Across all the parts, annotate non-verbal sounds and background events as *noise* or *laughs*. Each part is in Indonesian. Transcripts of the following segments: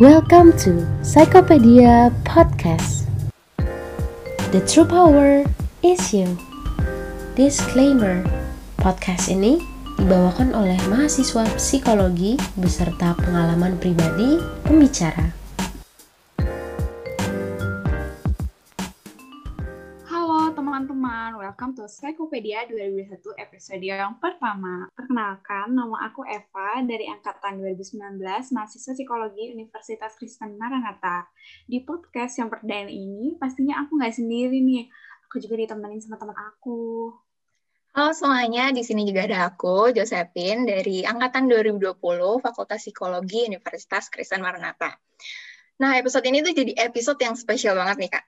Welcome to Psychopedia Podcast. The true power is you. Disclaimer, podcast ini dibawakan oleh mahasiswa psikologi beserta pengalaman pribadi pembicara. Welcome to Psychopedia 2021 episode yang pertama. Perkenalkan, nama aku Eva dari Angkatan 2019, mahasiswa psikologi Universitas Kristen Maranatha. Di podcast yang perdana ini, pastinya aku nggak sendiri nih. Aku juga ditemenin sama teman aku. Halo semuanya, di sini juga ada aku, Josephine, dari Angkatan 2020, Fakultas Psikologi Universitas Kristen Maranatha. Nah, episode ini tuh jadi episode yang spesial banget nih, Kak.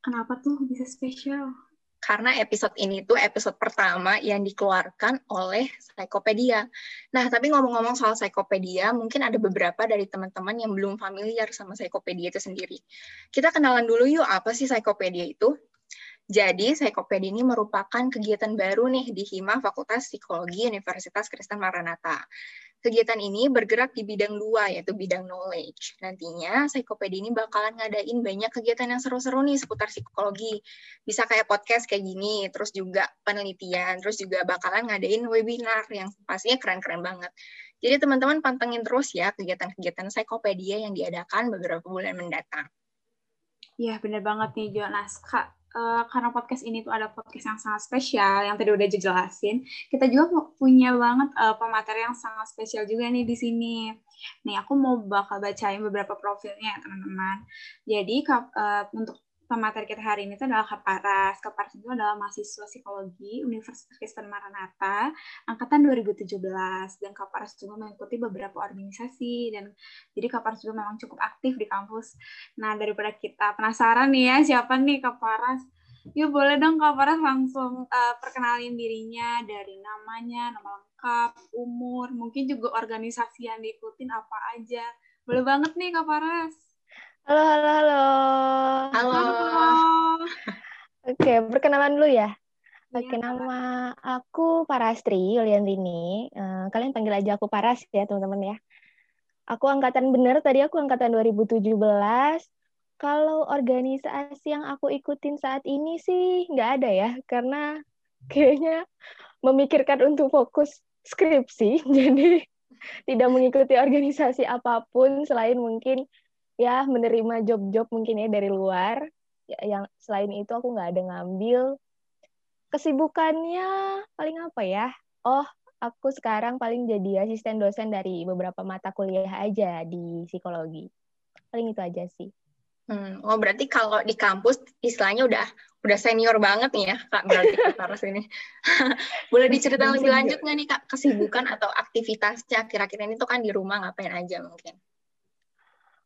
Kenapa tuh bisa spesial? Karena episode ini tuh episode pertama yang dikeluarkan oleh Psychopedia. Nah, tapi ngomong-ngomong soal Psychopedia, mungkin ada beberapa dari teman-teman yang belum familiar sama Psychopedia itu sendiri. Kita kenalan dulu yuk, apa sih Psychopedia itu? Jadi, Psychopedia ini merupakan kegiatan baru nih di HIMA Fakultas Psikologi Universitas Kristen Maranatha. Kegiatan ini bergerak di bidang dua, yaitu bidang knowledge. Nantinya, Psychopedia ini bakalan ngadain banyak kegiatan yang seru-seru nih seputar psikologi. Bisa kayak podcast kayak gini, terus juga penelitian, terus juga bakalan ngadain webinar yang pastinya keren-keren banget. Jadi teman-teman pantengin terus ya kegiatan-kegiatan Psychopedia yang diadakan beberapa bulan mendatang. Iya, bener banget nih, Jonas. Kak, uh, karena podcast ini tuh ada podcast yang sangat spesial yang tadi udah dijelasin, kita juga punya banget uh, pemateri yang sangat spesial juga nih di sini. Nih aku mau bakal bacain beberapa profilnya ya teman-teman. Jadi uh, untuk pemateri kita hari ini itu adalah Kaparas. Kaparas itu adalah mahasiswa psikologi Universitas Kristen Maranatha angkatan 2017 dan Kaparas juga mengikuti beberapa organisasi dan jadi Kaparas juga memang cukup aktif di kampus. Nah, daripada kita penasaran nih ya siapa nih Kaparas? Yuk boleh dong Kaparas langsung uh, perkenalin dirinya dari namanya, nama lengkap, umur, mungkin juga organisasi yang diikutin apa aja. Boleh banget nih Kaparas. Halo, halo, halo. Halo. Halo. *laughs* Oke, perkenalan dulu ya. Iya, Oke, nama aku Parastri Yuliantini. Eh, kalian panggil aja aku Paras ya, teman-teman ya. Aku angkatan bener, tadi aku angkatan 2017. Kalau organisasi yang aku ikutin saat ini sih nggak ada ya, karena kayaknya memikirkan untuk fokus skripsi, *laughs* jadi tidak mengikuti organisasi apa pun selain mungkin ya menerima job-job mungkin ya dari luar. Ya, yang selain itu aku nggak ada ngambil. Kesibukannya paling apa ya? Oh aku sekarang paling jadi asisten dosen dari beberapa mata kuliah aja di psikologi. Paling itu aja sih. Hmm, oh berarti kalau di kampus istilahnya udah udah senior banget nih ya kak berarti *laughs* Paras ini. *laughs* Boleh diceritain lebih lanjut nggak nih kak kesibukan atau aktivitasnya? Kira-kira ini tuh kan di rumah ngapain aja mungkin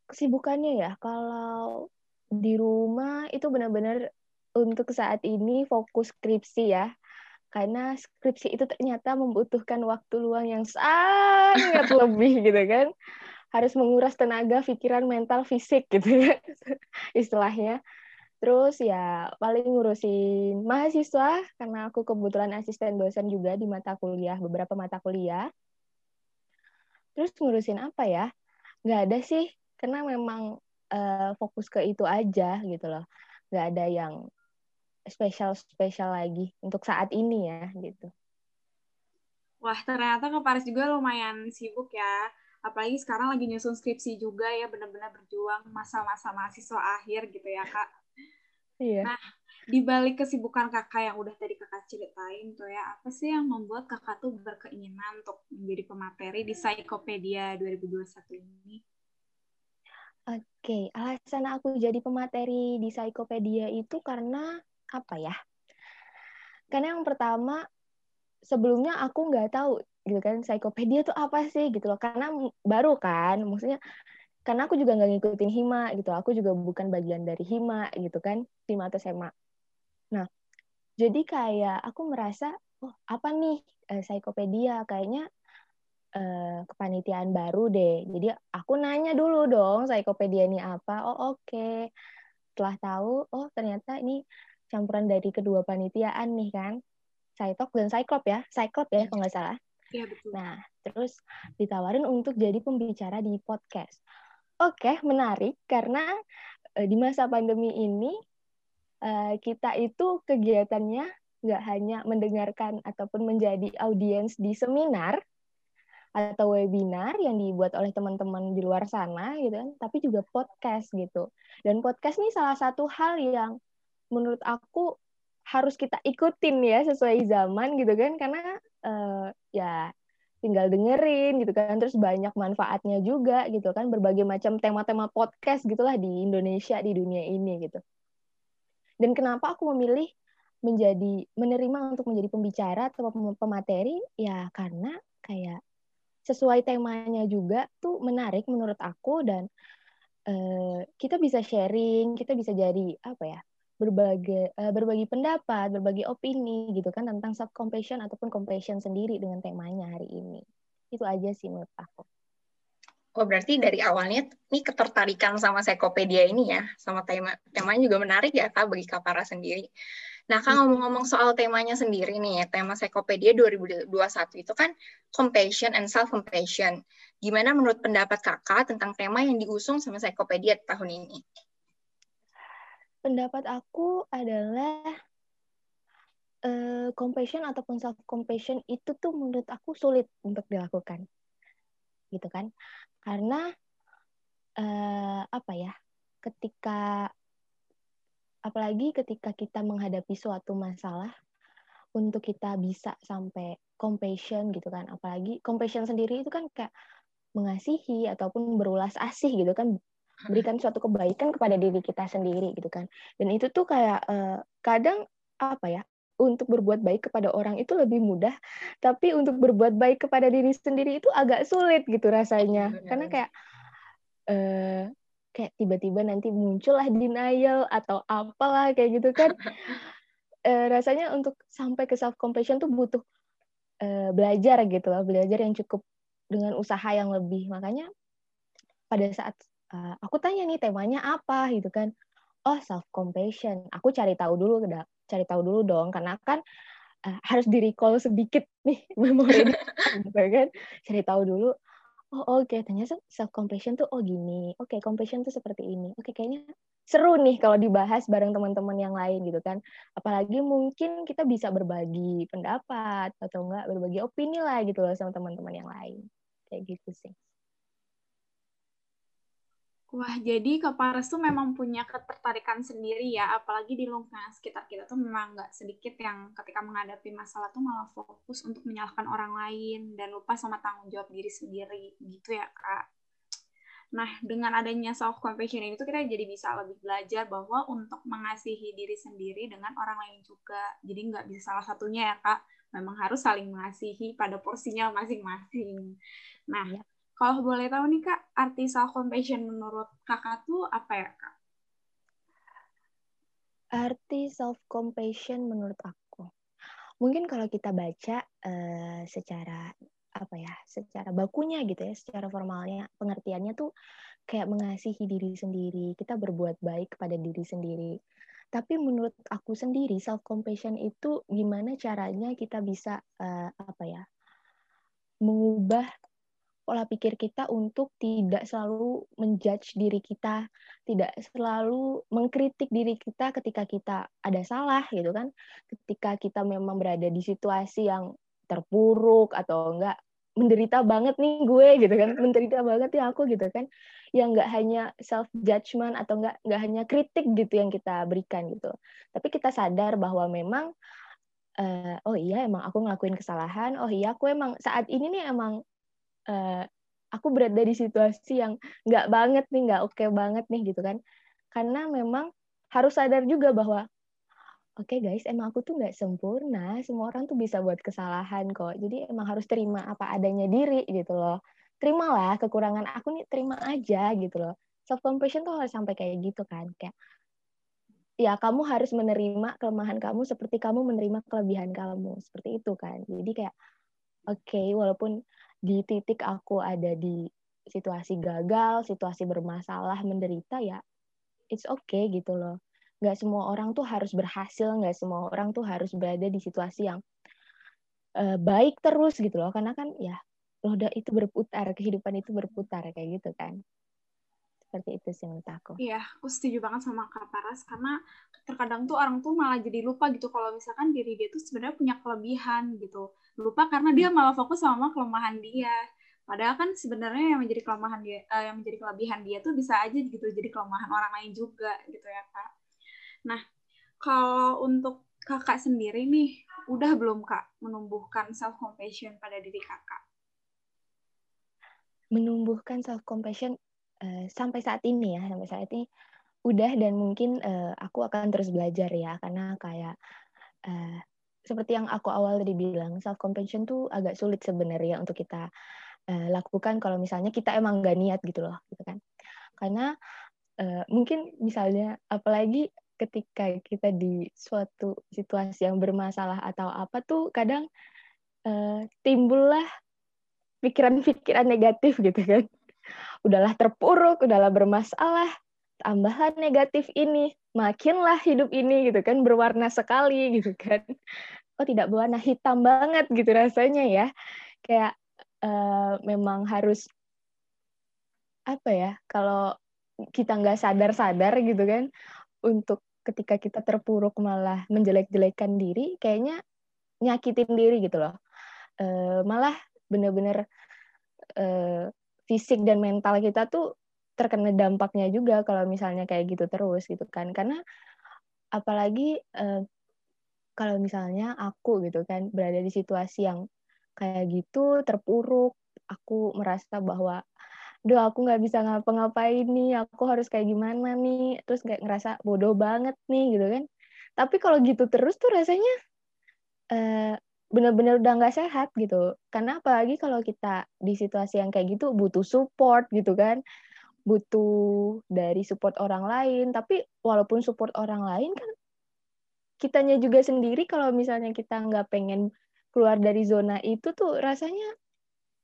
kesibukannya ya kalau di rumah itu benar-benar untuk saat ini fokus skripsi ya. Karena skripsi itu ternyata membutuhkan waktu luang yang sangat *laughs* lebih gitu kan. Harus menguras tenaga pikiran mental fisik gitu ya *laughs* istilahnya. Terus ya paling ngurusin mahasiswa karena aku kebetulan asisten dosen juga di mata kuliah beberapa mata kuliah. Terus ngurusin apa ya? Nggak ada sih karena memang uh, fokus ke itu aja gitu loh. Nggak ada yang spesial spesial lagi untuk saat ini ya gitu. Wah ternyata ke Paris juga lumayan sibuk ya. Apalagi sekarang lagi nyusun skripsi juga ya benar-benar berjuang masa-masa mahasiswa akhir gitu ya kak. Iya. Nah di balik kesibukan kakak yang udah tadi kakak ceritain tuh ya apa sih yang membuat kakak tuh berkeinginan untuk menjadi pemateri di Psychopedia 2021 ini Oke, alasan aku jadi pemateri di Psychopedia itu karena apa ya? Karena yang pertama sebelumnya aku nggak tahu gitu kan Psychopedia itu apa sih gitu loh. Karena baru kan, maksudnya karena aku juga nggak ngikutin hima gitu. Aku juga bukan bagian dari hima gitu kan, hima atau sema. Nah, jadi kayak aku merasa, oh apa nih eh, Psychopedia? Kayaknya uh, kepanitiaan baru deh. Jadi aku nanya dulu dong Psychopedia ini apa. Oh oke. Okay. Setelah tahu, oh ternyata ini campuran dari kedua panitiaan nih kan. Cytok dan Cyclop ya. Cyclop ya kalau nggak salah. Iya betul. Nah, terus ditawarin untuk jadi pembicara di podcast. Oke, okay, menarik karena uh, di masa pandemi ini uh, kita itu kegiatannya nggak hanya mendengarkan ataupun menjadi audiens di seminar atau webinar yang dibuat oleh teman-teman di luar sana gitu kan, tapi juga podcast gitu. Dan podcast ini salah satu hal yang menurut aku harus kita ikutin ya sesuai zaman gitu kan karena uh, ya tinggal dengerin gitu kan terus banyak manfaatnya juga gitu kan berbagai macam tema-tema podcast gitulah di Indonesia di dunia ini gitu dan kenapa aku memilih menjadi menerima untuk menjadi pembicara atau pemateri ya karena kayak sesuai temanya juga tuh menarik menurut aku dan uh, kita bisa sharing kita bisa jadi apa ya berbagai uh, berbagi pendapat, berbagi opini gitu kan tentang self compassion ataupun compassion sendiri dengan temanya hari ini. Itu aja sih menurut aku. Oh berarti dari awalnya ini ketertarikan sama Sekopedia ini ya, sama tema temanya juga menarik ya kak bagi Kapara sendiri. Nah kak ngomong-ngomong soal temanya sendiri nih, tema Sekopedia 2021 itu kan compassion and self compassion. Gimana menurut pendapat kakak tentang tema yang diusung sama Sekopedia tahun ini? pendapat aku adalah uh, compassion ataupun self compassion itu tuh menurut aku sulit untuk dilakukan gitu kan karena uh, apa ya ketika apalagi ketika kita menghadapi suatu masalah untuk kita bisa sampai compassion gitu kan. Apalagi compassion sendiri itu kan kayak mengasihi ataupun berulas asih gitu kan. Berikan suatu kebaikan kepada diri kita sendiri gitu kan. Dan itu tuh kayak uh, kadang apa ya untuk berbuat baik kepada orang itu lebih mudah. Tapi untuk berbuat baik kepada diri sendiri itu agak sulit gitu rasanya. Karena kayak uh, kayak tiba-tiba nanti muncullah denial atau apalah kayak gitu kan. Uh, *laughs* rasanya untuk sampai ke self compassion tuh butuh uh, belajar gitu loh belajar yang cukup dengan usaha yang lebih. Makanya pada saat uh, aku tanya nih temanya apa gitu kan. Oh self compassion aku cari tahu dulu cari tahu dulu dong. Karena kan uh, harus di recall sedikit nih *laughs* memori *laughs* gitu kan. Cari tahu dulu oh oke okay. ternyata self compassion tuh oh gini. Oke okay, compassion tuh seperti ini. Oke okay, kayaknya seru nih kalau dibahas bareng teman-teman yang lain gitu kan. Apalagi mungkin kita bisa berbagi pendapat atau enggak berbagi opini lah gitu loh sama teman-teman yang lain. Kayak gitu sih Wah, jadi Kepares tuh memang punya ketertarikan sendiri ya, apalagi di lingkungan sekitar kita tuh memang nggak sedikit yang ketika menghadapi masalah tuh malah fokus untuk menyalahkan orang lain dan lupa sama tanggung jawab diri sendiri, gitu ya Kak. Nah, dengan adanya self compassion ini tuh kita jadi bisa lebih belajar bahwa untuk mengasihi diri sendiri dengan orang lain juga. Jadi nggak bisa salah satunya ya Kak, memang harus saling mengasihi pada porsinya masing-masing. Nah, ya kalau boleh tahu nih Kak, arti self compassion menurut Kakak tuh apa ya Kak? Arti self compassion menurut aku. Mungkin kalau kita baca uh, secara apa ya, secara bakunya gitu ya, secara formalnya pengertiannya tuh kayak mengasihi diri sendiri, kita berbuat baik kepada diri sendiri. Tapi menurut aku sendiri self compassion itu gimana caranya kita bisa uh, apa ya? mengubah pola pikir kita untuk tidak selalu menjudge diri kita, tidak selalu mengkritik diri kita ketika kita ada salah gitu kan. Ketika kita memang berada di situasi yang terpuruk atau enggak menderita banget nih gue gitu kan, menderita banget ya aku gitu kan. Yang enggak hanya self judgment atau enggak enggak hanya kritik gitu yang kita berikan gitu. Tapi kita sadar bahwa memang uh, oh iya emang aku ngelakuin kesalahan, oh iya aku emang saat ini nih emang uh, aku berada di situasi yang nggak banget nih, nggak oke okay banget nih gitu kan. Karena memang harus sadar juga bahwa oke okay guys, emang aku tuh nggak sempurna, semua orang tuh bisa buat kesalahan kok. Jadi emang harus terima apa adanya diri gitu loh. Terimalah kekurangan aku nih, terima aja gitu loh. Self compassion tuh harus sampai kayak gitu kan, kayak ya kamu harus menerima kelemahan kamu seperti kamu menerima kelebihan kamu seperti itu kan jadi kayak oke okay, walaupun di titik aku ada di situasi gagal, situasi bermasalah, menderita ya it's okay gitu loh. Nggak semua orang tuh harus berhasil, nggak semua orang tuh harus berada di situasi yang uh, baik terus gitu loh. Karena kan ya roda itu berputar, kehidupan itu berputar kayak gitu kan. Seperti itu sih menurut aku. Iya aku setuju banget sama kak Paras karena terkadang tuh orang tuh malah jadi lupa gitu kalau misalkan diri dia tuh sebenarnya punya kelebihan gitu. Lupa karena dia malah fokus sama kelemahan dia. Padahal kan sebenarnya yang menjadi kelemahan dia uh, yang menjadi kelebihan dia tuh bisa aja gitu jadi kelemahan orang lain juga gitu ya kak. Nah kalau untuk kakak sendiri nih udah belum kak menumbuhkan self compassion pada diri kakak? Menumbuhkan self compassion eh, sampai saat ini ya sampai saat ini udah dan mungkin uh, aku akan terus belajar ya karena kayak uh, seperti yang aku awal tadi bilang self compassion tuh agak sulit sebenarnya untuk kita uh, lakukan kalau misalnya kita emang gak niat gitu loh gitu kan. Karena uh, mungkin misalnya apalagi ketika kita di suatu situasi yang bermasalah atau apa tuh kadang uh, timbullah pikiran-pikiran negatif gitu kan udahlah terpuruk udahlah bermasalah tambahan negatif ini, makinlah hidup ini gitu kan berwarna sekali *laughs* gitu kan. Oh tidak berwarna hitam banget gitu rasanya ya. Kayak uh, memang harus apa ya kalau kita nggak sadar-sadar gitu kan untuk ketika kita terpuruk malah menjelek-jelekan diri kayaknya nyakitin diri gitu loh uh, malah bener-bener uh, fisik dan mental kita tuh terkena dampaknya juga kalau misalnya kayak gitu terus gitu kan karena apalagi uh, kalau misalnya aku gitu kan berada di situasi yang kayak gitu terpuruk aku merasa bahwa Duh, aku nggak bisa ngapa-ngapain nih, aku harus kayak gimana nih, terus kayak ngerasa bodoh banget nih, gitu kan. Tapi kalau gitu terus tuh rasanya uh, bener-bener udah nggak sehat gitu. Karena apalagi kalau kita di situasi yang kayak gitu butuh support gitu kan. Butuh dari support orang lain. Tapi walaupun support orang lain kan kitanya juga sendiri kalau misalnya kita nggak pengen keluar dari zona itu tuh rasanya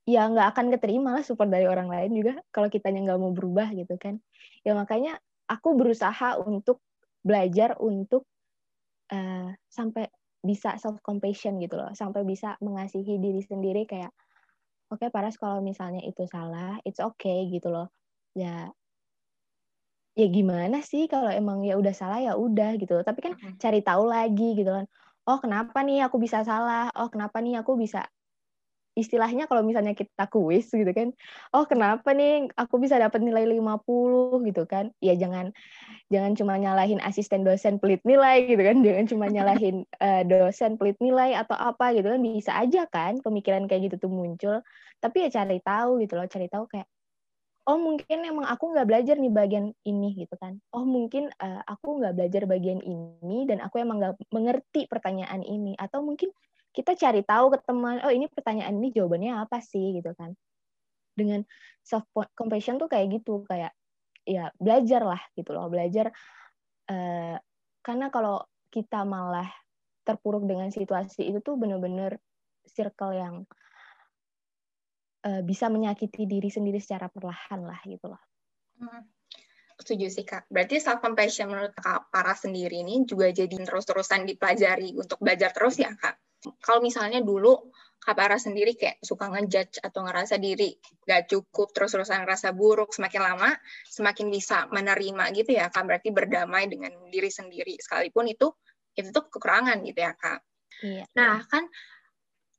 ya nggak akan keterima lah support dari orang lain juga kalau kitanya nggak mau berubah gitu kan. Ya makanya aku berusaha untuk belajar untuk uh, sampai bisa self compassion gitu loh sampai bisa mengasihi diri sendiri kayak oke okay, Paras kalau misalnya itu salah it's okay gitu loh. Ya ya gimana sih kalau emang ya udah salah ya udah gitu tapi kan cari tahu lagi gitu kan. Oh kenapa nih aku bisa salah? Oh kenapa nih aku bisa istilahnya kalau misalnya kita kuis gitu kan oh kenapa nih aku bisa dapat nilai 50 gitu kan. Ya jangan jangan cuma nyalahin asisten dosen pelit nilai gitu kan. *laughs* Jangan cuma nyalahin uh, dosen pelit nilai atau apa gitu kan. Bisa aja kan pemikiran kayak gitu tuh muncul. Tapi ya cari tahu gitu loh cari tahu kayak oh mungkin emang aku nggak belajar nih bagian ini gitu kan. Oh mungkin uh, aku nggak belajar bagian ini dan aku emang nggak mengerti pertanyaan ini. Atau mungkin kita cari tahu ke teman oh ini pertanyaan ini jawabannya apa sih gitu kan dengan self compassion tuh kayak gitu kayak ya belajar lah gitu loh belajar uh, karena kalau kita malah terpuruk dengan situasi itu tuh bener-bener circle yang uh, bisa menyakiti diri sendiri secara perlahan lah gitu loh. Hmm. Setuju sih Kak. Berarti self compassion menurut Kak para sendiri ini juga jadi terus-terusan dipelajari untuk belajar terus ya Kak. Kalau misalnya dulu Kak Para sendiri kayak suka ngejudge atau ngerasa diri gak cukup, terus-terusan ngerasa buruk, semakin lama semakin bisa menerima gitu ya Kak. Berarti berdamai dengan diri sendiri. Sekalipun itu itu tuh kekurangan gitu ya Kak. Iya. Nah kan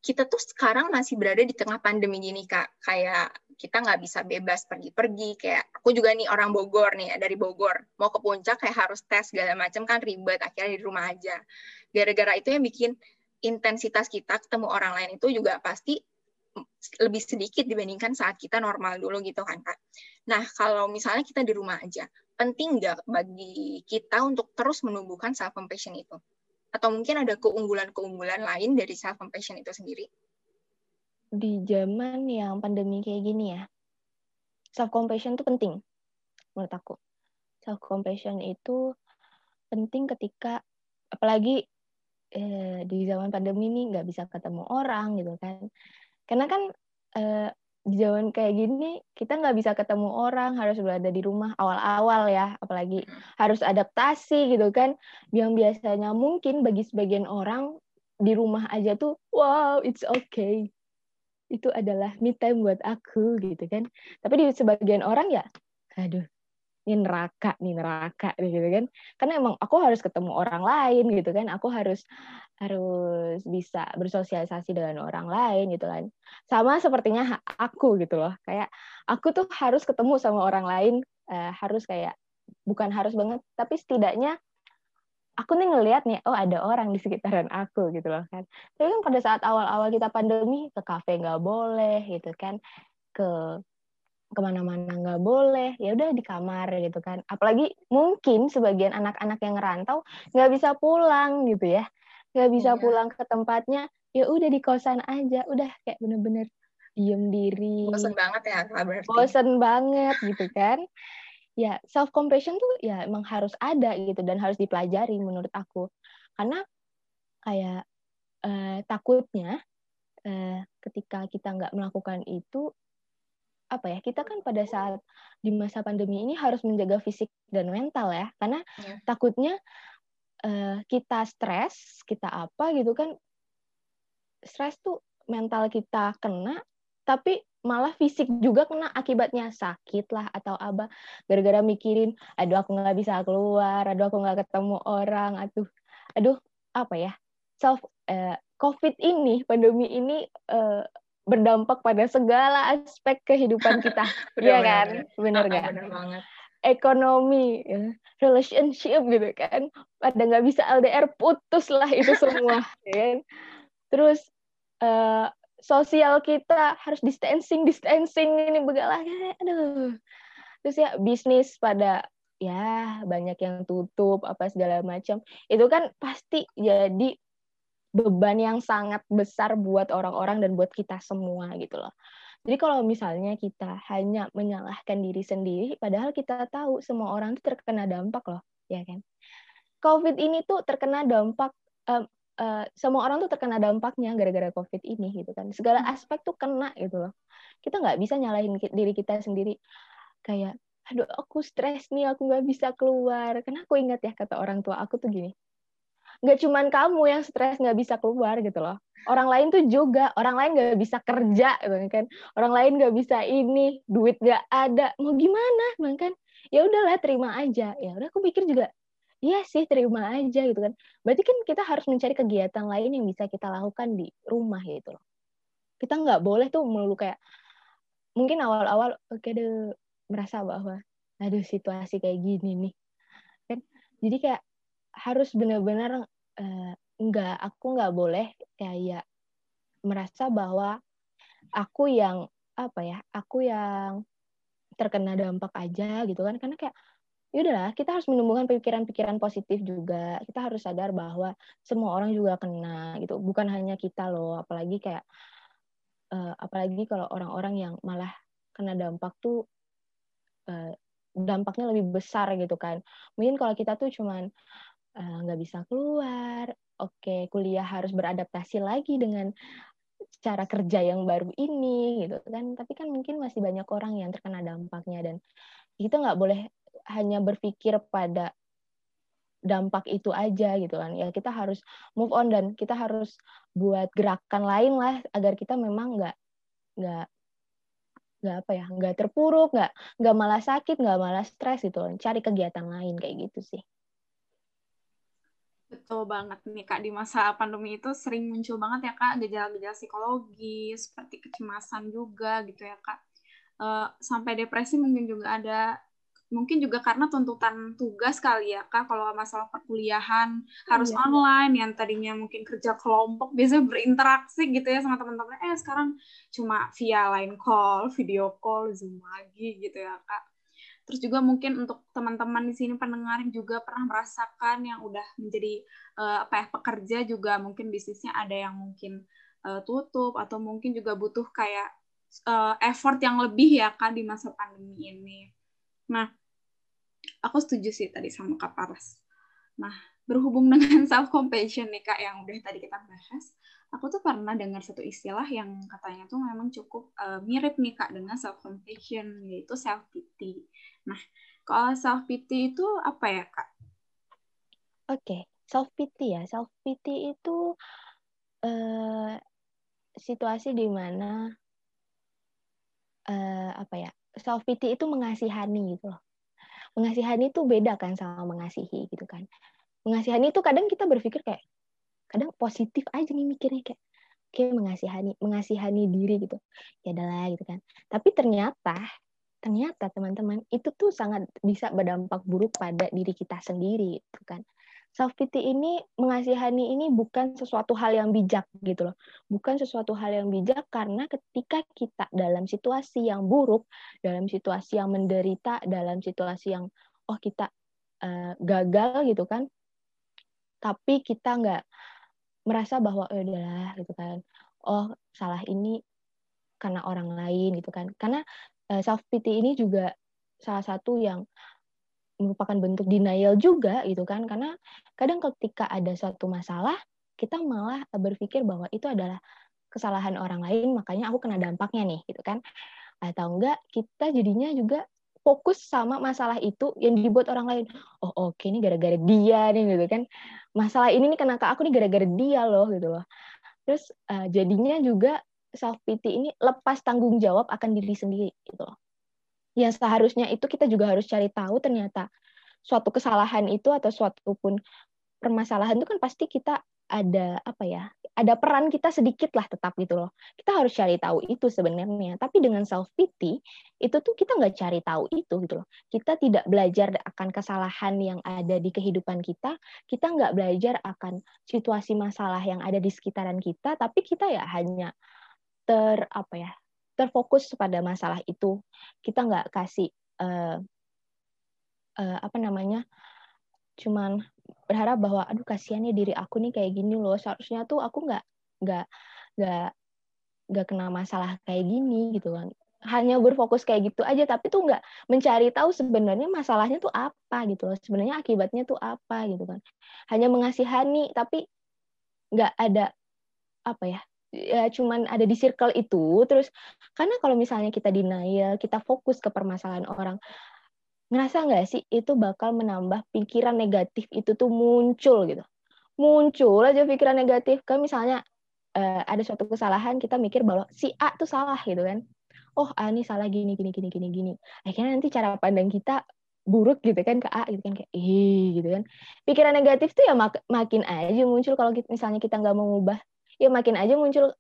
kita tuh sekarang masih berada di tengah pandemi gini kak kayak kita nggak bisa bebas pergi-pergi kayak aku juga nih orang Bogor nih ya dari Bogor mau ke puncak kayak harus tes segala macam kan ribet akhirnya di rumah aja gara-gara itu yang bikin intensitas kita ketemu orang lain itu juga pasti lebih sedikit dibandingkan saat kita normal dulu gitu kan kak. Nah kalau misalnya kita di rumah aja, penting nggak bagi kita untuk terus menumbuhkan self compassion itu? atau mungkin ada keunggulan-keunggulan lain dari self compassion itu sendiri? Di zaman yang pandemi kayak gini ya, self compassion itu penting menurut aku. Self compassion itu penting ketika apalagi eh, di zaman pandemi ini nggak bisa ketemu orang gitu kan. Karena kan eh, di zaman kayak gini kita nggak bisa ketemu orang harus berada di rumah awal-awal ya. Apalagi harus adaptasi gitu kan. Yang biasanya mungkin bagi sebagian orang di rumah aja tuh wow it's okay. Itu adalah me time buat aku gitu kan. Tapi di sebagian orang ya aduh ini neraka nih neraka gitu kan. Karena emang aku harus ketemu orang lain gitu kan. Aku harus harus bisa bersosialisasi dengan orang lain gitu kan. Sama sepertinya aku gitu loh. Kayak aku tuh harus ketemu sama orang lain uh, harus kayak bukan harus banget tapi setidaknya aku nih ngelihat nih oh ada orang di sekitaran aku gitu loh kan. Tapi kan pada saat awal-awal kita pandemi ke kafe nggak boleh gitu kan. Ke ke mana-mana nggak boleh ya udah di kamar gitu kan. Apalagi mungkin sebagian anak-anak yang ngerantau nggak bisa pulang gitu ya. Nggak bisa iya. pulang ke tempatnya ya udah di kosan aja. Udah kayak bener-bener diem diri. Bosen banget ya berarti. Bosen banget gitu kan. Ya self compassion tuh ya emang harus ada gitu dan harus dipelajari menurut aku. Karena kayak eh, takutnya eh, ketika kita nggak melakukan itu apa ya kita kan pada saat di masa pandemi ini harus menjaga fisik dan mental ya. Karena yeah. takutnya uh, kita stres kita apa gitu kan stres tuh mental kita kena tapi malah fisik juga kena. Akibatnya sakit lah atau apa. Gara-gara mikirin aduh aku nggak bisa keluar aduh aku nggak ketemu orang aduh aduh apa ya self uh, covid ini pandemi ini uh, berdampak pada segala aspek kehidupan *laughs* kita. Iya kan? Bener nggak? Bener banget. Ekonomi, ya. relationship gitu kan. Pada nggak bisa LDR putus lah itu semua. *laughs* ya kan? Terus uh, sosial kita harus distancing, distancing ini begalah. Aduh. Terus ya bisnis pada ya banyak yang tutup apa segala macam. Itu kan pasti jadi beban yang sangat besar buat orang-orang dan buat kita semua gitu loh. Jadi kalau misalnya kita hanya menyalahkan diri sendiri, padahal kita tahu semua orang itu terkena dampak loh, ya kan? COVID ini tuh terkena dampak, uh, uh, semua orang tuh terkena dampaknya gara-gara COVID ini gitu kan. Segala hmm. aspek tuh kena gitu loh. Kita nggak bisa nyalahin diri kita sendiri. Kayak, aduh aku stres nih, aku nggak bisa keluar. Karena aku ingat ya kata orang tua aku tuh gini, nggak cuman kamu yang stres nggak bisa keluar gitu loh. Orang lain tuh juga orang lain nggak bisa kerja gitu kan. Orang lain nggak bisa ini duit nggak ada. Mau gimana? Kan ya udahlah terima aja. Ya udah aku pikir juga iya sih terima aja gitu kan. Berarti kan kita harus mencari kegiatan lain yang bisa kita lakukan di rumah gitu loh. Kita nggak boleh tuh melulu kayak mungkin awal-awal oke okay, deh merasa bahwa aduh situasi kayak gini nih kan. Jadi kayak harus benar-benar uh, nggak aku nggak boleh kayak merasa bahwa aku yang apa ya aku yang terkena dampak aja gitu kan. Karena kayak ya udahlah kita harus menumbuhkan pikiran-pikiran positif juga. Kita harus sadar bahwa semua orang juga kena gitu. Bukan hanya kita loh apalagi kayak uh, apalagi kalau orang-orang yang malah kena dampak tuh uh, dampaknya lebih besar gitu kan. Mungkin kalau kita tuh cuman nggak uh, bisa keluar, oke okay, kuliah harus beradaptasi lagi dengan cara kerja yang baru ini gitu kan. Tapi kan mungkin masih banyak orang yang terkena dampaknya dan kita nggak boleh hanya berpikir pada dampak itu aja gitu kan. Ya kita harus move on dan kita harus buat gerakan lain lah agar kita memang nggak nggak nggak apa ya nggak terpuruk nggak nggak malah sakit nggak malah stres gitu cari kegiatan lain kayak gitu sih Betul banget nih Kak, di masa pandemi itu sering muncul banget ya Kak gejala-gejala psikologi seperti kecemasan juga gitu ya Kak. Uh, sampai depresi mungkin juga ada mungkin juga karena tuntutan tugas kali ya kak kalau masalah perkuliahan harus iya. online yang tadinya mungkin kerja kelompok biasanya berinteraksi gitu ya sama teman-teman eh sekarang cuma via line call video call zoom lagi gitu ya kak Terus juga mungkin untuk teman-teman di sini pendengar juga pernah merasakan yang udah menjadi uh, apa ya pekerja juga mungkin bisnisnya ada yang mungkin uh, tutup atau mungkin juga butuh kayak uh, effort yang lebih ya kan di masa pandemi ini. Nah, aku setuju sih tadi sama Kak Paras. Nah, berhubung dengan *laughs* self compassion nih Kak yang udah tadi kita bahas, aku tuh pernah dengar satu istilah yang katanya tuh memang cukup uh, mirip nih kak dengan self compassion yaitu self pity. Nah, kalau self pity itu apa ya kak? Oke, okay. self pity ya. Self pity itu uh, situasi di mana uh, apa ya? Self pity itu mengasihani gitu loh. mengasihani itu beda kan sama mengasihi gitu kan mengasihani itu kadang kita berpikir kayak kadang positif aja nih mikirnya kayak oke mengasihani mengasihani diri gitu ya adalah gitu kan tapi ternyata ternyata teman-teman itu tuh sangat bisa berdampak buruk pada diri kita sendiri gitu kan self pity ini mengasihani ini bukan sesuatu hal yang bijak gitu loh. Bukan sesuatu hal yang bijak karena ketika kita dalam situasi yang buruk, dalam situasi yang menderita, dalam situasi yang oh kita uh, gagal gitu kan. Tapi kita nggak merasa bahwa oh, udahlah gitu kan. Oh, salah ini karena orang lain gitu kan. Karena eh, self pity ini juga salah satu yang merupakan bentuk denial juga gitu kan. Karena kadang ketika ada suatu masalah kita malah berpikir bahwa itu adalah kesalahan orang lain makanya aku kena dampaknya nih gitu kan. Atau enggak kita jadinya juga fokus sama masalah itu yang dibuat orang lain. Oh oke okay, ini gara-gara dia nih gitu kan. Masalah ini nih kena ke aku nih gara-gara dia loh gitu loh. Terus uh, jadinya juga self pity ini lepas tanggung jawab akan diri sendiri gitu loh. Yang seharusnya itu kita juga harus cari tahu ternyata suatu kesalahan itu atau suatu pun permasalahan itu kan pasti kita ada apa ya ada peran kita sedikit lah tetap gitu loh. Kita harus cari tahu itu sebenarnya. Tapi dengan self pity itu tuh kita nggak cari tahu itu gitu loh. Kita tidak belajar akan kesalahan yang ada di kehidupan kita. Kita nggak belajar akan situasi masalah yang ada di sekitaran kita. Tapi kita ya hanya ter apa ya terfokus pada masalah itu. Kita nggak kasih uh, uh, apa namanya cuman berharap bahwa aduh kasihannya diri aku nih kayak gini loh. Seharusnya tuh aku nggak nggak nggak nggak kena masalah kayak gini gitu kan. Hanya berfokus kayak gitu aja tapi tuh nggak mencari tahu sebenarnya masalahnya tuh apa gitu loh. Sebenarnya akibatnya tuh apa gitu kan. Hanya mengasihani tapi nggak ada apa ya ya cuman ada di circle itu terus karena kalau misalnya kita denial kita fokus ke permasalahan orang ngerasa nggak sih itu bakal menambah pikiran negatif itu tuh muncul gitu? Muncul aja pikiran negatif kan misalnya uh, ada suatu kesalahan kita mikir bahwa si A tuh salah gitu kan. Oh A ini salah gini gini gini gini gini. Akhirnya nanti cara pandang kita buruk gitu kan ke A gitu kan kayak ih gitu kan. Pikiran negatif tuh ya mak makin aja muncul kalau misalnya kita nggak mau ngubah ya makin aja muncul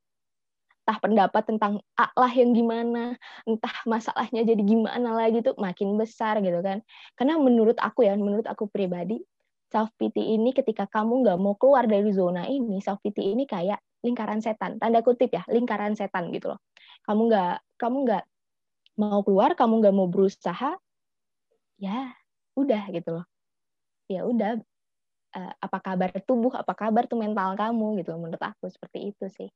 entah pendapat tentang A lah yang gimana, entah masalahnya jadi gimana lagi tuh makin besar gitu kan. Karena menurut aku ya, menurut aku pribadi, self pity ini ketika kamu nggak mau keluar dari zona ini, self pity ini kayak lingkaran setan, tanda kutip ya, lingkaran setan gitu loh. Kamu nggak, kamu nggak mau keluar, kamu nggak mau berusaha, ya udah gitu loh. Ya udah, uh, apa kabar tubuh, apa kabar tuh mental kamu gitu menurut aku seperti itu sih.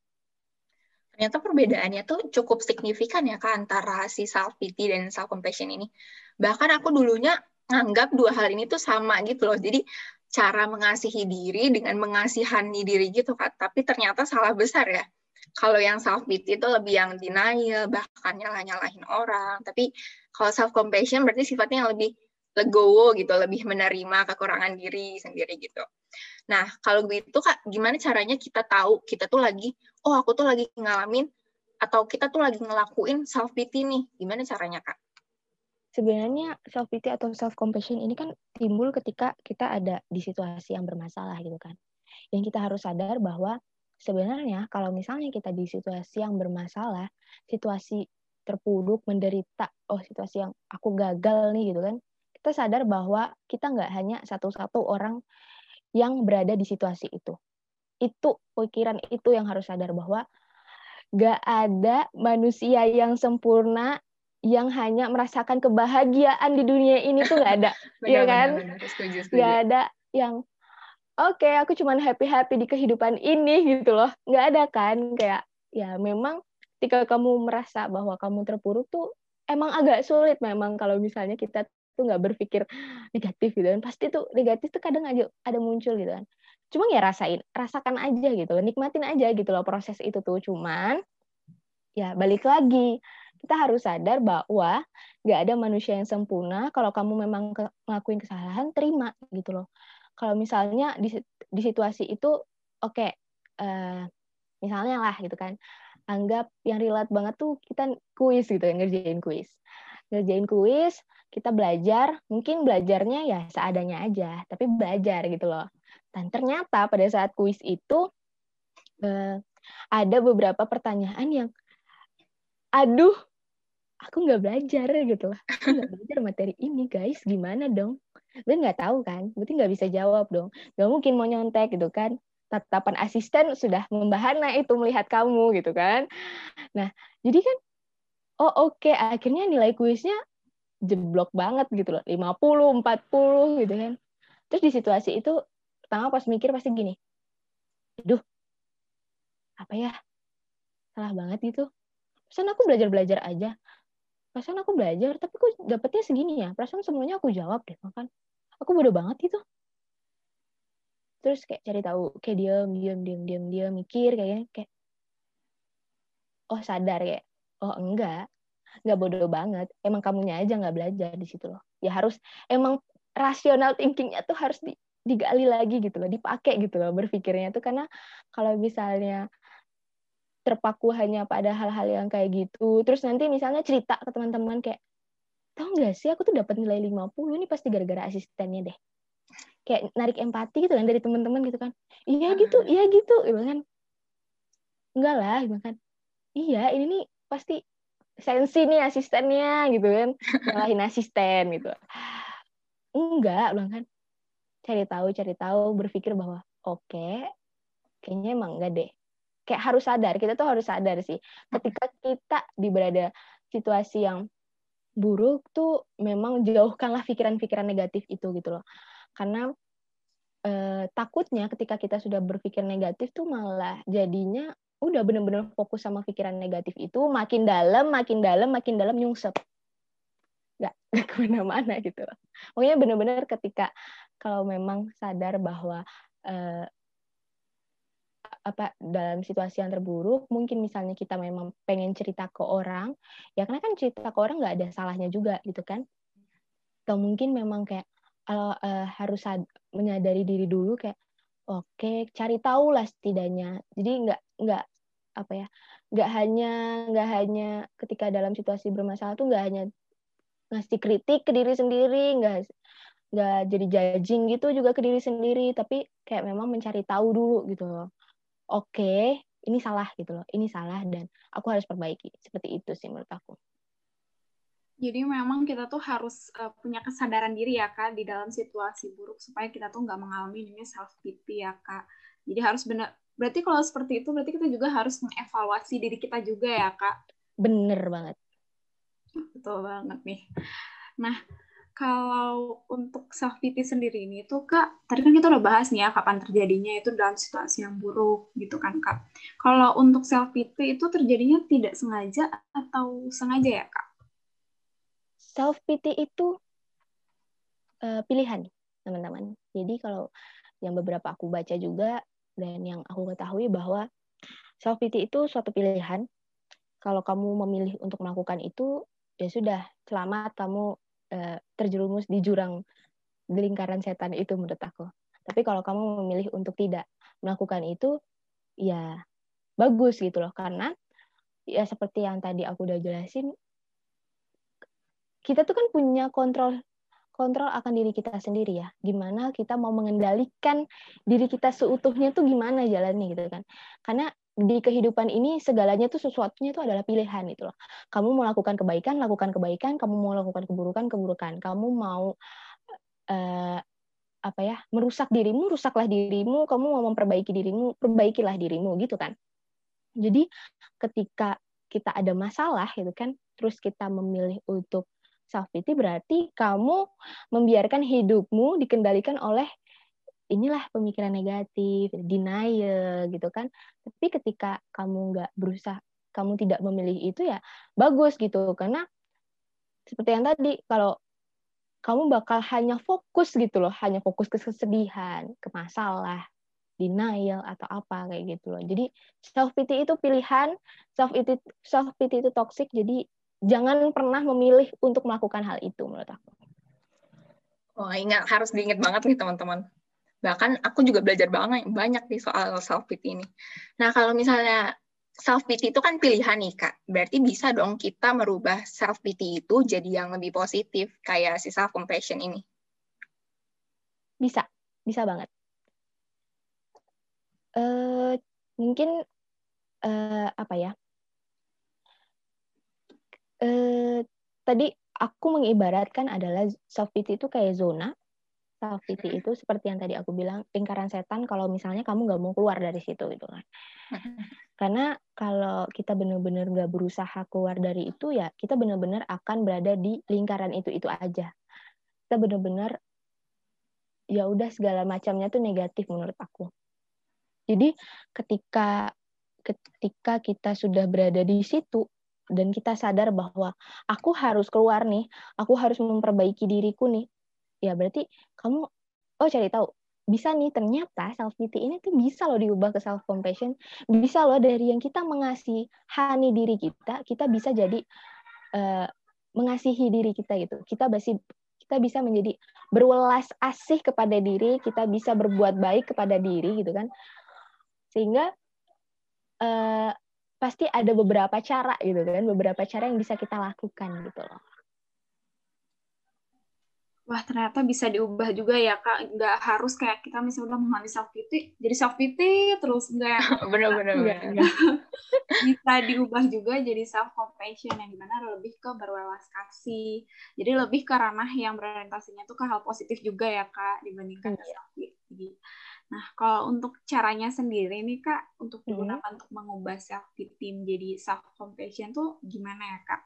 Ternyata perbedaannya tuh cukup signifikan ya Kak antara si self pity dan self compassion ini. Bahkan aku dulunya nganggap dua hal ini tuh sama gitu loh. Jadi cara mengasihi diri dengan mengasihani diri gitu Kak. Tapi ternyata salah besar ya. Kalau yang self pity itu lebih yang denial, bahkan nyalah-nyalahin orang. Tapi kalau self compassion berarti sifatnya yang lebih legowo gitu, lebih menerima kekurangan diri sendiri gitu. Nah, kalau gitu Kak, gimana caranya kita tahu kita tuh lagi, oh aku tuh lagi ngalamin atau kita tuh lagi ngelakuin self pity nih. Gimana caranya Kak? Sebenarnya self pity atau self compassion ini kan timbul ketika kita ada di situasi yang bermasalah gitu kan. Yang kita harus sadar bahwa sebenarnya kalau misalnya kita di situasi yang bermasalah, situasi terpuruk, menderita, oh situasi yang aku gagal nih gitu kan, kita sadar bahwa kita nggak hanya satu-satu orang yang berada di situasi itu. Itu pikiran itu yang harus sadar bahwa nggak ada manusia yang sempurna yang hanya merasakan kebahagiaan di dunia ini tuh nggak ada, *laughs* ya kan? Nggak ada yang oke okay, aku cuma happy happy di kehidupan ini gitu loh, nggak ada kan? Kayak ya memang ketika kamu merasa bahwa kamu terpuruk tuh emang agak sulit memang kalau misalnya kita tuh nggak berpikir negatif gitu kan. Pasti tuh negatif tuh kadang aja ada muncul gitu kan. Cuma ya rasain rasakan aja gitu nikmatin aja gitu loh proses itu tuh. Cuman ya balik lagi kita harus sadar bahwa nggak ada manusia yang sempurna. Kalau kamu memang ngelakuin kesalahan terima gitu loh. Kalau misalnya di di situasi itu oke okay, uh, eh, misalnya lah gitu kan. Anggap yang relate banget tuh kita kuis gitu ya ngerjain kuis. Ngerjain kuis kita belajar, mungkin belajarnya ya seadanya aja, tapi belajar gitu loh. Dan ternyata pada saat kuis itu eh, ada beberapa pertanyaan yang, aduh, aku nggak belajar gitu lah. Aku nggak belajar materi ini guys, gimana dong? Gue nggak tahu kan, berarti nggak bisa jawab dong. Gak mungkin mau nyontek gitu kan. Tatapan asisten sudah membahana itu melihat kamu gitu kan. Nah, jadi kan, oh oke, okay. akhirnya nilai kuisnya jeblok banget gitu loh. 50, 40 gitu kan. Terus di situasi itu, pertama pas mikir pasti gini, aduh, apa ya, salah banget gitu. Pesan aku belajar-belajar aja. Perasaan aku belajar tapi kok dapetnya segini ya? Perasaan semuanya aku jawab deh makan aku bodoh banget itu terus kayak cari tahu kayak diam diam diam diam diam mikir kayaknya kayak oh sadar ya oh enggak enggak bodoh banget emang kamunya aja nggak belajar di situ loh ya harus emang rasional thinkingnya tuh harus di, digali lagi gitu loh dipakai gitu loh berpikirnya tuh karena kalau misalnya terpaku hanya pada hal-hal yang kayak gitu. Terus nanti misalnya cerita ke teman-teman kayak, tau nggak sih aku tuh dapat nilai 50 ini pasti gara-gara asistennya deh. Kayak narik empati gitu kan dari teman-teman gitu kan. Iya gitu, iya gitu. Gitu kan. Enggak lah, gitu kan. Iya, ini nih pasti sensi nih asistennya gitu kan. Nyalahin asisten gitu. Enggak, bilang kan. Cari tahu, cari tahu, berpikir bahwa oke, okay, kayaknya emang enggak deh kayak harus sadar kita tuh harus sadar sih ketika kita di berada situasi yang buruk tuh memang jauhkanlah pikiran-pikiran negatif itu gitu loh karena eh, takutnya ketika kita sudah berpikir negatif tuh malah jadinya udah bener-bener fokus sama pikiran negatif itu makin dalam makin dalam makin dalam nyungsep. Nggak *laughs* ke mana-mana gitu. Pokoknya bener-bener ketika kalau memang sadar bahwa eh, apa dalam situasi yang terburuk mungkin misalnya kita memang pengen cerita ke orang ya karena kan cerita ke orang nggak ada salahnya juga gitu kan. Atau mungkin memang kayak uh, uh, harus menyadari diri dulu kayak oke cari tahu lah setidaknya. Jadi nggak nggak apa ya nggak hanya nggak hanya ketika dalam situasi bermasalah tuh nggak hanya ngasih kritik ke diri sendiri nggak nggak jadi judging gitu juga ke diri sendiri tapi kayak memang mencari tahu dulu gitu loh. Oke ini salah gitu loh ini salah dan aku harus perbaiki. Seperti itu sih menurut aku jadi memang kita tuh harus uh, punya kesadaran diri ya kak di dalam situasi buruk supaya kita tuh nggak mengalami ini self pity ya kak. Jadi harus benar berarti kalau seperti itu berarti kita juga harus mengevaluasi diri kita juga ya kak? Bener banget. Betul banget nih. Nah kalau untuk self pity sendiri ini tuh kak tadi kan kita udah bahas nih ya kapan terjadinya itu dalam situasi yang buruk gitu kan kak. Kalau untuk self pity itu terjadinya tidak sengaja atau sengaja ya kak self pity itu uh, pilihan teman-teman jadi kalau yang beberapa aku baca juga dan yang aku ketahui bahwa self pity itu suatu pilihan kalau kamu memilih untuk melakukan itu ya sudah selamat kamu uh, terjerumus di jurang di lingkaran setan itu menurut aku. Tapi kalau kamu memilih untuk tidak melakukan itu, ya bagus gitu loh. Karena ya seperti yang tadi aku udah jelasin, kita tuh kan punya kontrol kontrol akan diri kita sendiri ya. Gimana kita mau mengendalikan diri kita seutuhnya tuh gimana jalannya gitu kan. Karena di kehidupan ini segalanya tuh sesuatunya itu adalah pilihan itu loh. Kamu mau lakukan kebaikan, lakukan kebaikan. Kamu mau lakukan keburukan, keburukan. Kamu mau uh, apa ya merusak dirimu, rusaklah dirimu. Kamu mau memperbaiki dirimu, perbaikilah dirimu gitu kan. Jadi ketika kita ada masalah gitu kan, terus kita memilih untuk self pity berarti kamu membiarkan hidupmu dikendalikan oleh inilah pemikiran negatif, denial gitu kan. Tapi ketika kamu nggak berusaha, kamu tidak memilih itu ya bagus gitu. Karena seperti yang tadi, kalau kamu bakal hanya fokus gitu loh, hanya fokus ke kesedihan, ke masalah, denial atau apa kayak gitu loh. Jadi self pity itu pilihan, self pity self pity itu toxic. Jadi jangan pernah memilih untuk melakukan hal itu menurut aku. Wah, ingat harus diingat banget nih teman-teman bahkan aku juga belajar banget banyak di soal self pity ini nah kalau misalnya self pity itu kan pilihan nih kak. Berarti bisa dong kita merubah self pity itu jadi yang lebih positif kayak si self compassion ini. Bisa, bisa banget. Uh, mungkin uh, apa ya? Uh, tadi aku mengibaratkan adalah self pity itu kayak zona. Self pity itu seperti yang tadi aku bilang lingkaran setan kalau misalnya kamu nggak mau keluar dari situ gitu kan. Karena kalau kita benar-benar nggak berusaha keluar dari itu ya kita benar-benar akan berada di lingkaran itu itu aja. Kita benar-benar ya udah segala macamnya tuh negatif menurut aku. Jadi ketika ketika kita sudah berada di situ dan kita sadar bahwa aku harus keluar nih, aku harus memperbaiki diriku nih, ya berarti kamu oh cari tahu. Bisa nih ternyata self pity ini tuh bisa loh diubah ke self compassion. Bisa loh dari yang kita mengasihani diri kita kita bisa jadi uh, mengasihi diri kita gitu. Kita masih kita bisa menjadi berwelas asih kepada diri kita bisa berbuat baik kepada diri gitu kan. Sehingga uh, pasti ada beberapa cara gitu kan beberapa cara yang bisa kita lakukan gitu loh. Wah ternyata bisa diubah juga ya kak. Nggak harus kayak kita misalnya mengalami self pity jadi self pity terus *laughs* enggak benar-benar *laughs* bisa diubah juga jadi self compassion yang di mana lebih ke berwelas kasih. Jadi lebih ke ranah yang berorientasinya tuh ke hal positif juga ya kak dibandingkan hmm. self pity nah kalau untuk caranya sendiri nih kak untuk digunakan hmm. untuk mengubah self pity menjadi self compassion tuh gimana ya kak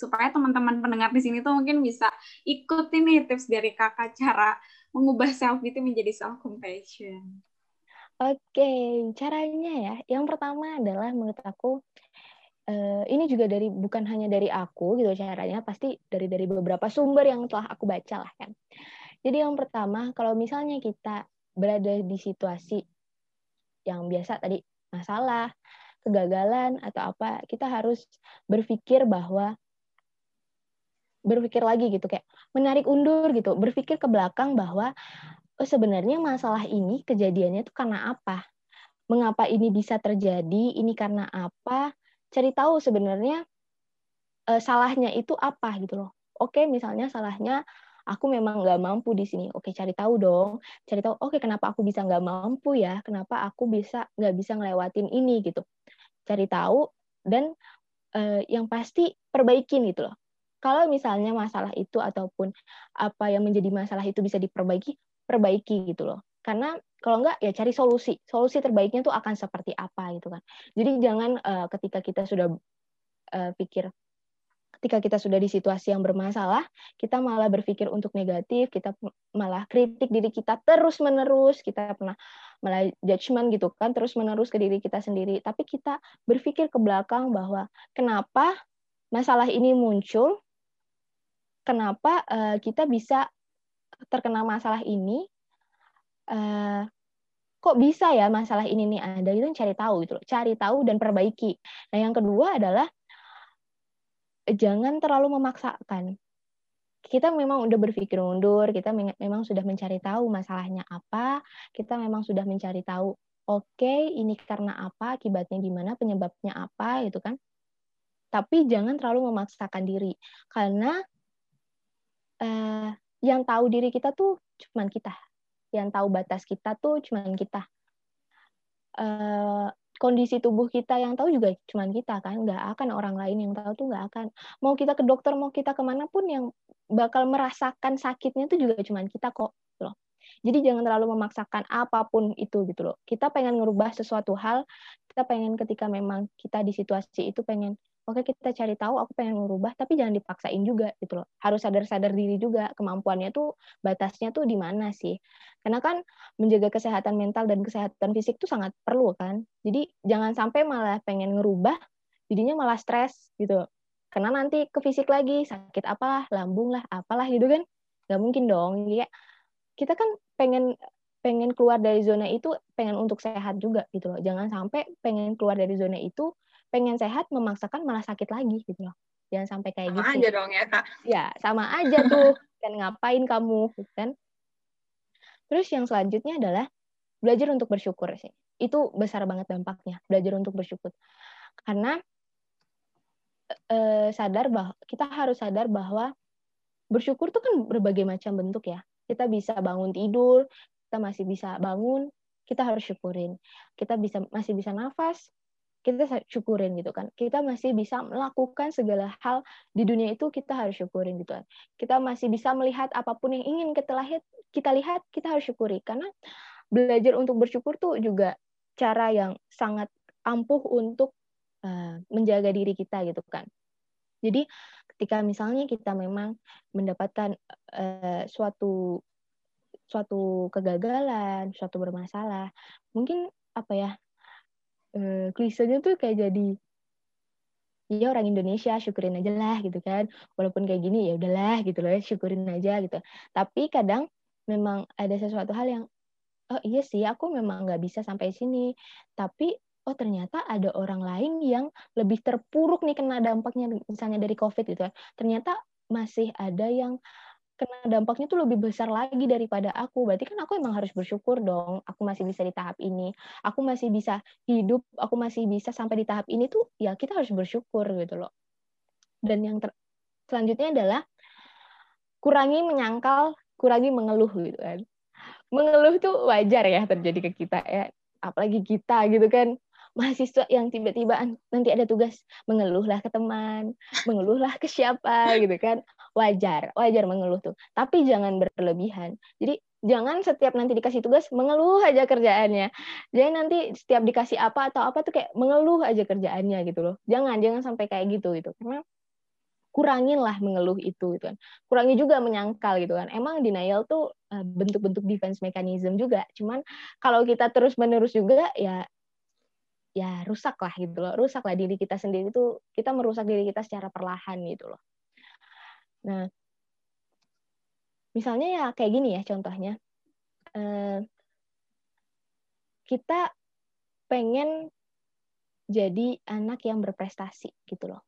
supaya teman-teman pendengar di sini tuh mungkin bisa ikutin nih tips dari kakak cara mengubah self pity menjadi self compassion. Oke, caranya ya. Yang pertama adalah menurut aku uh, ini juga dari bukan hanya dari aku gitu caranya, pasti dari dari beberapa sumber yang telah aku baca lah kan. Jadi yang pertama, kalau misalnya kita berada di situasi yang biasa tadi masalah, kegagalan atau apa, kita harus berpikir bahwa berpikir lagi gitu kayak menarik undur gitu berpikir ke belakang bahwa oh, sebenarnya masalah ini kejadiannya itu karena apa? Mengapa ini bisa terjadi? Ini karena apa? Cari tahu sebenarnya eh, salahnya itu apa? gitu loh. Oke misalnya salahnya aku memang nggak mampu di sini oke cari tahu dong cari tahu oke kenapa aku bisa nggak mampu ya kenapa aku bisa nggak bisa ngelewatin ini gitu cari tahu dan eh, yang pasti perbaikin gitu loh kalau misalnya masalah itu ataupun apa yang menjadi masalah itu bisa diperbaiki, perbaiki gitu loh. Karena kalau enggak ya cari solusi. Solusi terbaiknya tuh akan seperti apa gitu kan. Jadi jangan uh, ketika kita sudah uh, pikir ketika kita sudah di situasi yang bermasalah, kita malah berpikir untuk negatif, kita malah kritik diri kita terus-menerus, kita pernah malah judgment gitu kan, terus-menerus ke diri kita sendiri. Tapi kita berpikir ke belakang bahwa kenapa masalah ini muncul, kenapa uh, kita bisa terkena masalah ini uh, kok bisa ya masalah ini nih ada itu cari tahu itu cari tahu dan perbaiki nah yang kedua adalah jangan terlalu memaksakan. Kita memang udah berpikir mundur kita memang sudah mencari tahu masalahnya apa kita memang sudah mencari tahu oke okay, ini karena apa akibatnya gimana penyebabnya apa gitu kan. Tapi jangan terlalu memaksakan diri karena uh, yang tahu diri kita tuh cuman kita. Yang tahu batas kita tuh cuman kita. Uh, kondisi tubuh kita yang tahu juga cuman kita kan nggak akan orang lain yang tahu tuh nggak akan. Mau kita ke dokter mau kita ke mana pun yang bakal merasakan sakitnya tuh juga cuman kita kok jadi jangan terlalu memaksakan apa pun itu gitu loh. Kita pengen ngerubah sesuatu hal kita pengen ketika memang kita di situasi itu pengen oke kita cari tahu aku pengen merubah tapi jangan dipaksain juga gitu loh. Harus sadar-sadar diri juga kemampuannya tuh batasnya tuh di mana sih? Karena kan menjaga kesehatan mental dan kesehatan fisik tuh sangat perlu kan. Jadi jangan sampai malah pengen ngerubah jadinya malah stres gitu. Karena nanti ke fisik lagi sakit apalah lambung lah apalah gitu kan. Nggak mungkin dong ya. Kita kan pengen pengen keluar dari zona itu pengen untuk sehat juga gitu loh. Jangan sampai pengen keluar dari zona itu pengen sehat memaksakan malah sakit lagi gitu loh. Jangan sampai kayak sama gitu. aja dong ya kak. Ya sama aja tuh. *laughs* Kan ngapain kamu gitu kan. Terus yang selanjutnya adalah belajar untuk bersyukur sih. Itu besar banget dampaknya belajar untuk bersyukur. Karena eh, sadar bahwa kita harus sadar bahwa bersyukur tuh kan berbagai macam bentuk ya kita bisa bangun tidur kita masih bisa bangun kita harus syukurin. Kita bisa masih bisa nafas kita syukurin gitu kan. Kita masih bisa melakukan segala hal di dunia itu kita harus syukurin gitu kan. Kita masih bisa melihat apa pun yang ingin kita lihat kita lihat kita harus syukuri. Karena belajar untuk bersyukur tuh juga cara yang sangat ampuh untuk uh, menjaga diri kita gitu kan jadi ketika misalnya kita memang mendapatkan uh, suatu suatu kegagalan suatu bermasalah mungkin apa ya uh, klisenya tuh kayak jadi iya orang Indonesia syukurin aja lah gitu kan. Walaupun kayak gini ya udahlah gitu loh syukurin aja gitu. Tapi kadang memang ada sesuatu hal yang oh iya sih aku memang nggak bisa sampai sini. Tapi oh ternyata ada orang lain yang lebih terpuruk nih kena dampaknya misalnya dari covid gitu kan ternyata masih ada yang kena dampaknya tuh lebih besar lagi daripada aku. Berarti kan aku emang harus bersyukur dong. Aku masih bisa di tahap ini. Aku masih bisa hidup. Aku masih bisa sampai di tahap ini tuh ya kita harus bersyukur gitu loh. Dan yang selanjutnya adalah kurangi menyangkal, kurangi mengeluh gitu kan. Mengeluh tuh wajar ya terjadi ke kita ya. Apalagi kita gitu kan mahasiswa yang tiba-tiba nanti ada tugas mengeluhlah ke teman, mengeluhlah ke siapa gitu kan. Wajar, wajar mengeluh tuh. Tapi jangan berlebihan. Jadi jangan setiap nanti dikasih tugas mengeluh aja kerjaannya. Jadi nanti setiap dikasih apa atau apa tuh kayak mengeluh aja kerjaannya gitu loh. Jangan, jangan sampai kayak gitu gitu. Karena kurangin lah mengeluh itu gitu kan. Kurangi juga menyangkal gitu kan. Emang denial tuh eh, bentuk-bentuk defense mechanism juga. Cuman kalau kita terus-menerus juga ya ya rusak lah gitu loh. Rusak lah diri kita sendiri itu kita merusak diri kita secara perlahan gitu loh. Nah misalnya ya kayak gini ya contohnya. Eh, kita pengen jadi anak yang berprestasi gitu loh.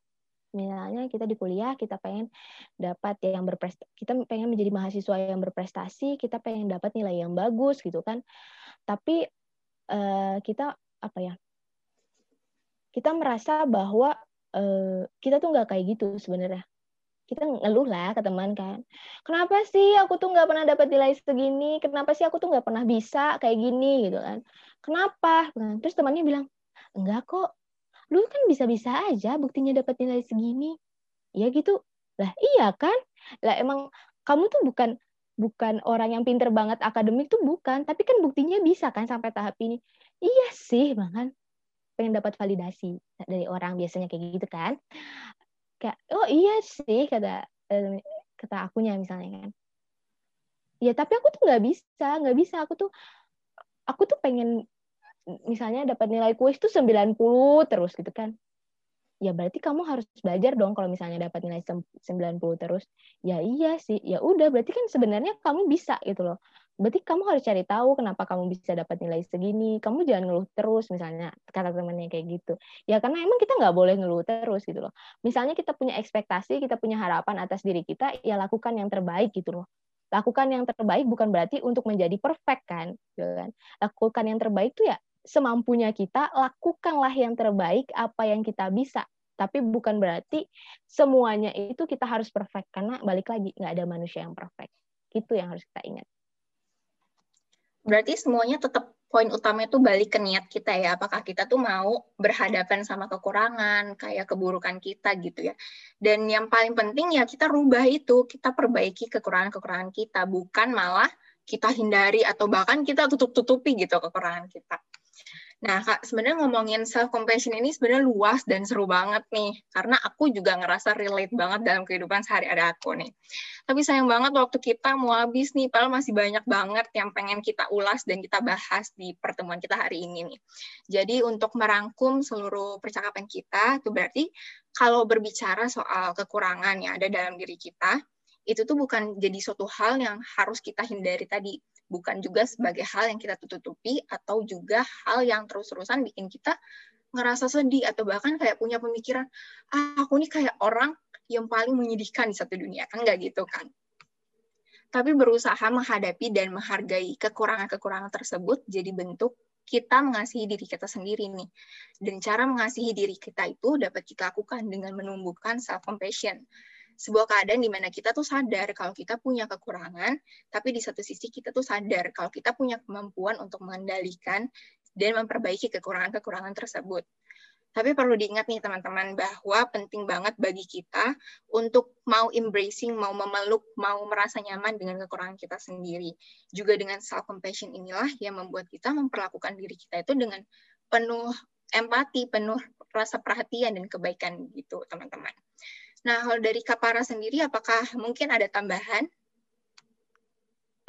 Misalnya kita di kuliah kita pengen dapat yang berprestasi kita pengen menjadi mahasiswa yang berprestasi kita pengen dapat nilai yang bagus gitu kan. Tapi uh, kita apa ya kita merasa bahwa uh, kita tuh nggak kayak gitu sebenarnya. Kita ngeluh lah ke teman kan. Kenapa sih aku tuh nggak pernah dapat nilai segini? Kenapa sih aku tuh nggak pernah bisa kayak gini gitu kan? Kenapa? Nah, terus temannya bilang enggak kok. Lu kan bisa-bisa aja buktinya dapat nilai segini. Ya gitu. Lah iya kan? Lah emang kamu tuh bukan bukan orang yang pinter banget akademik tuh bukan. Tapi kan buktinya bisa kan sampai tahap ini. Iya sih banget pengen dapat validasi dari orang biasanya kayak gitu kan. Kayak oh iya sih kata eh, kata akunya misalnya kan. Ya tapi aku tuh nggak bisa nggak bisa. Aku tuh aku tuh pengen misalnya dapat nilai kuis tuh 90 terus gitu kan. Ya berarti kamu harus belajar dong kalau misalnya dapat nilai 90 terus. Ya iya sih. Ya udah berarti kan sebenarnya kamu bisa gitu loh berarti kamu harus cari tahu kenapa kamu bisa dapat nilai segini. Kamu jangan ngeluh terus misalnya kata temannya kayak gitu. Ya karena emang kita nggak boleh ngeluh terus gitu loh. Misalnya kita punya ekspektasi kita punya harapan atas diri kita ya lakukan yang terbaik gitu loh. Lakukan yang terbaik bukan berarti untuk menjadi perfect kan gitu kan. Lakukan yang terbaik tuh ya semampunya kita lakukanlah yang terbaik apa yang kita bisa. Tapi bukan berarti semuanya itu kita harus perfect. Karena balik lagi nggak ada manusia yang perfect. Itu yang harus kita ingat berarti semuanya tetap poin utama itu balik ke niat kita ya. Apakah kita tuh mau berhadapan sama kekurangan kayak keburukan kita gitu ya. Dan yang paling penting ya kita rubah itu kita perbaiki kekurangan-kekurangan kita. Bukan malah kita hindari atau bahkan kita tutup-tutupi gitu kekurangan kita Nah, Kak, sebenarnya ngomongin self compassion ini sebenarnya luas dan seru banget nih, karena aku juga ngerasa relate banget dalam kehidupan sehari-hari aku nih. Tapi sayang banget waktu kita mau habis nih, padahal masih banyak banget yang pengen kita ulas dan kita bahas di pertemuan kita hari ini nih. Jadi untuk merangkum seluruh percakapan kita, itu berarti kalau berbicara soal kekurangan yang ada dalam diri kita, itu tuh bukan jadi suatu hal yang harus kita hindari tadi bukan juga sebagai hal yang kita tutupi atau juga hal yang terus-terusan bikin kita ngerasa sedih atau bahkan kayak punya pemikiran ah, aku nih kayak orang yang paling menyedihkan di satu dunia kan nggak gitu kan tapi berusaha menghadapi dan menghargai kekurangan-kekurangan tersebut jadi bentuk kita mengasihi diri kita sendiri nih. Dan cara mengasihi diri kita itu dapat kita lakukan dengan menumbuhkan self-compassion. Sebuah keadaan di mana kita tuh sadar kalau kita punya kekurangan, tapi di satu sisi kita tuh sadar kalau kita punya kemampuan untuk mengendalikan dan memperbaiki kekurangan-kekurangan tersebut. Tapi perlu diingat nih teman-teman bahwa penting banget bagi kita untuk mau embracing, mau memeluk, mau merasa nyaman dengan kekurangan kita sendiri. Juga dengan self compassion inilah yang membuat kita memperlakukan diri kita itu dengan penuh empati, penuh rasa perhatian dan kebaikan gitu, teman-teman. Nah, kalau dari Kapara sendiri apakah mungkin ada tambahan?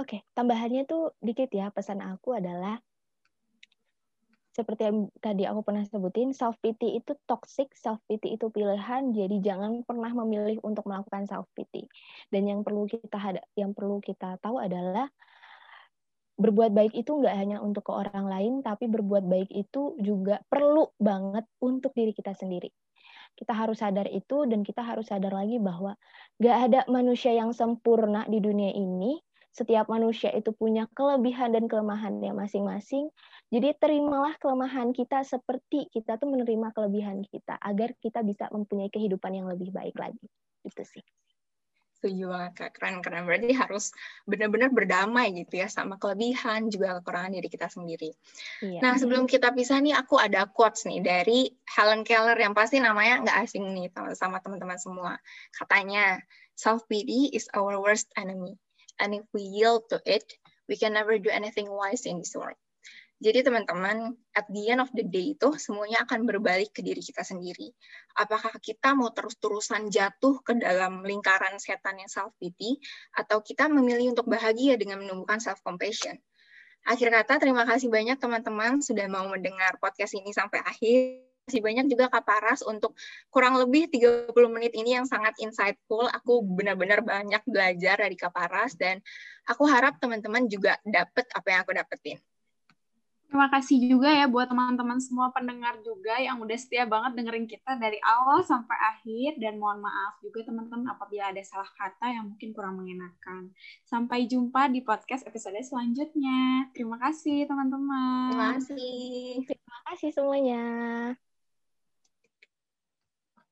Oke, tambahannya tuh dikit ya. Pesan aku adalah seperti yang tadi aku pernah sebutin, self pity itu toxic, self pity itu pilihan, jadi jangan pernah memilih untuk melakukan self pity. Dan yang perlu kita yang perlu kita tahu adalah berbuat baik itu nggak hanya untuk ke orang lain, tapi berbuat baik itu juga perlu banget untuk diri kita sendiri. Kita harus sadar itu dan kita harus sadar lagi bahwa nggak ada manusia yang sempurna di dunia ini. Setiap manusia itu punya kelebihan dan kelemahannya masing-masing jadi terimalah kelemahan kita seperti kita tuh menerima kelebihan kita agar kita bisa mempunyai kehidupan yang lebih baik lagi. Itu sih. Setuju banget Kak, keren-keren. Berarti harus benar-benar berdamai gitu ya sama kelebihan juga kekurangan diri kita sendiri. Iya. Nah sebelum kita pisah nih aku ada quotes nih dari Helen Keller yang pasti namanya nggak asing nih sama teman-teman semua. Katanya, self-pity is our worst enemy. And if we yield to it, we can never do anything wise in this world. Jadi teman-teman, at the end of the day itu semuanya akan berbalik ke diri kita sendiri. Apakah kita mau terus-terusan jatuh ke dalam lingkaran setan yang self-pity, atau kita memilih untuk bahagia dengan menumbuhkan self-compassion. Akhir kata, terima kasih banyak teman-teman sudah mau mendengar podcast ini sampai akhir. Terima kasih banyak juga Kak Paras untuk kurang lebih 30 menit ini yang sangat insightful. Aku benar-benar banyak belajar dari Kak Paras dan aku harap teman-teman juga dapat apa yang aku dapetin. Terima kasih juga ya buat teman-teman semua pendengar juga yang udah setia banget dengerin kita dari awal sampai akhir dan mohon maaf juga teman-teman apabila ada salah kata yang mungkin kurang mengenakan. Sampai jumpa di podcast episode selanjutnya. Terima kasih teman-teman. Terima kasih. Terima kasih semuanya.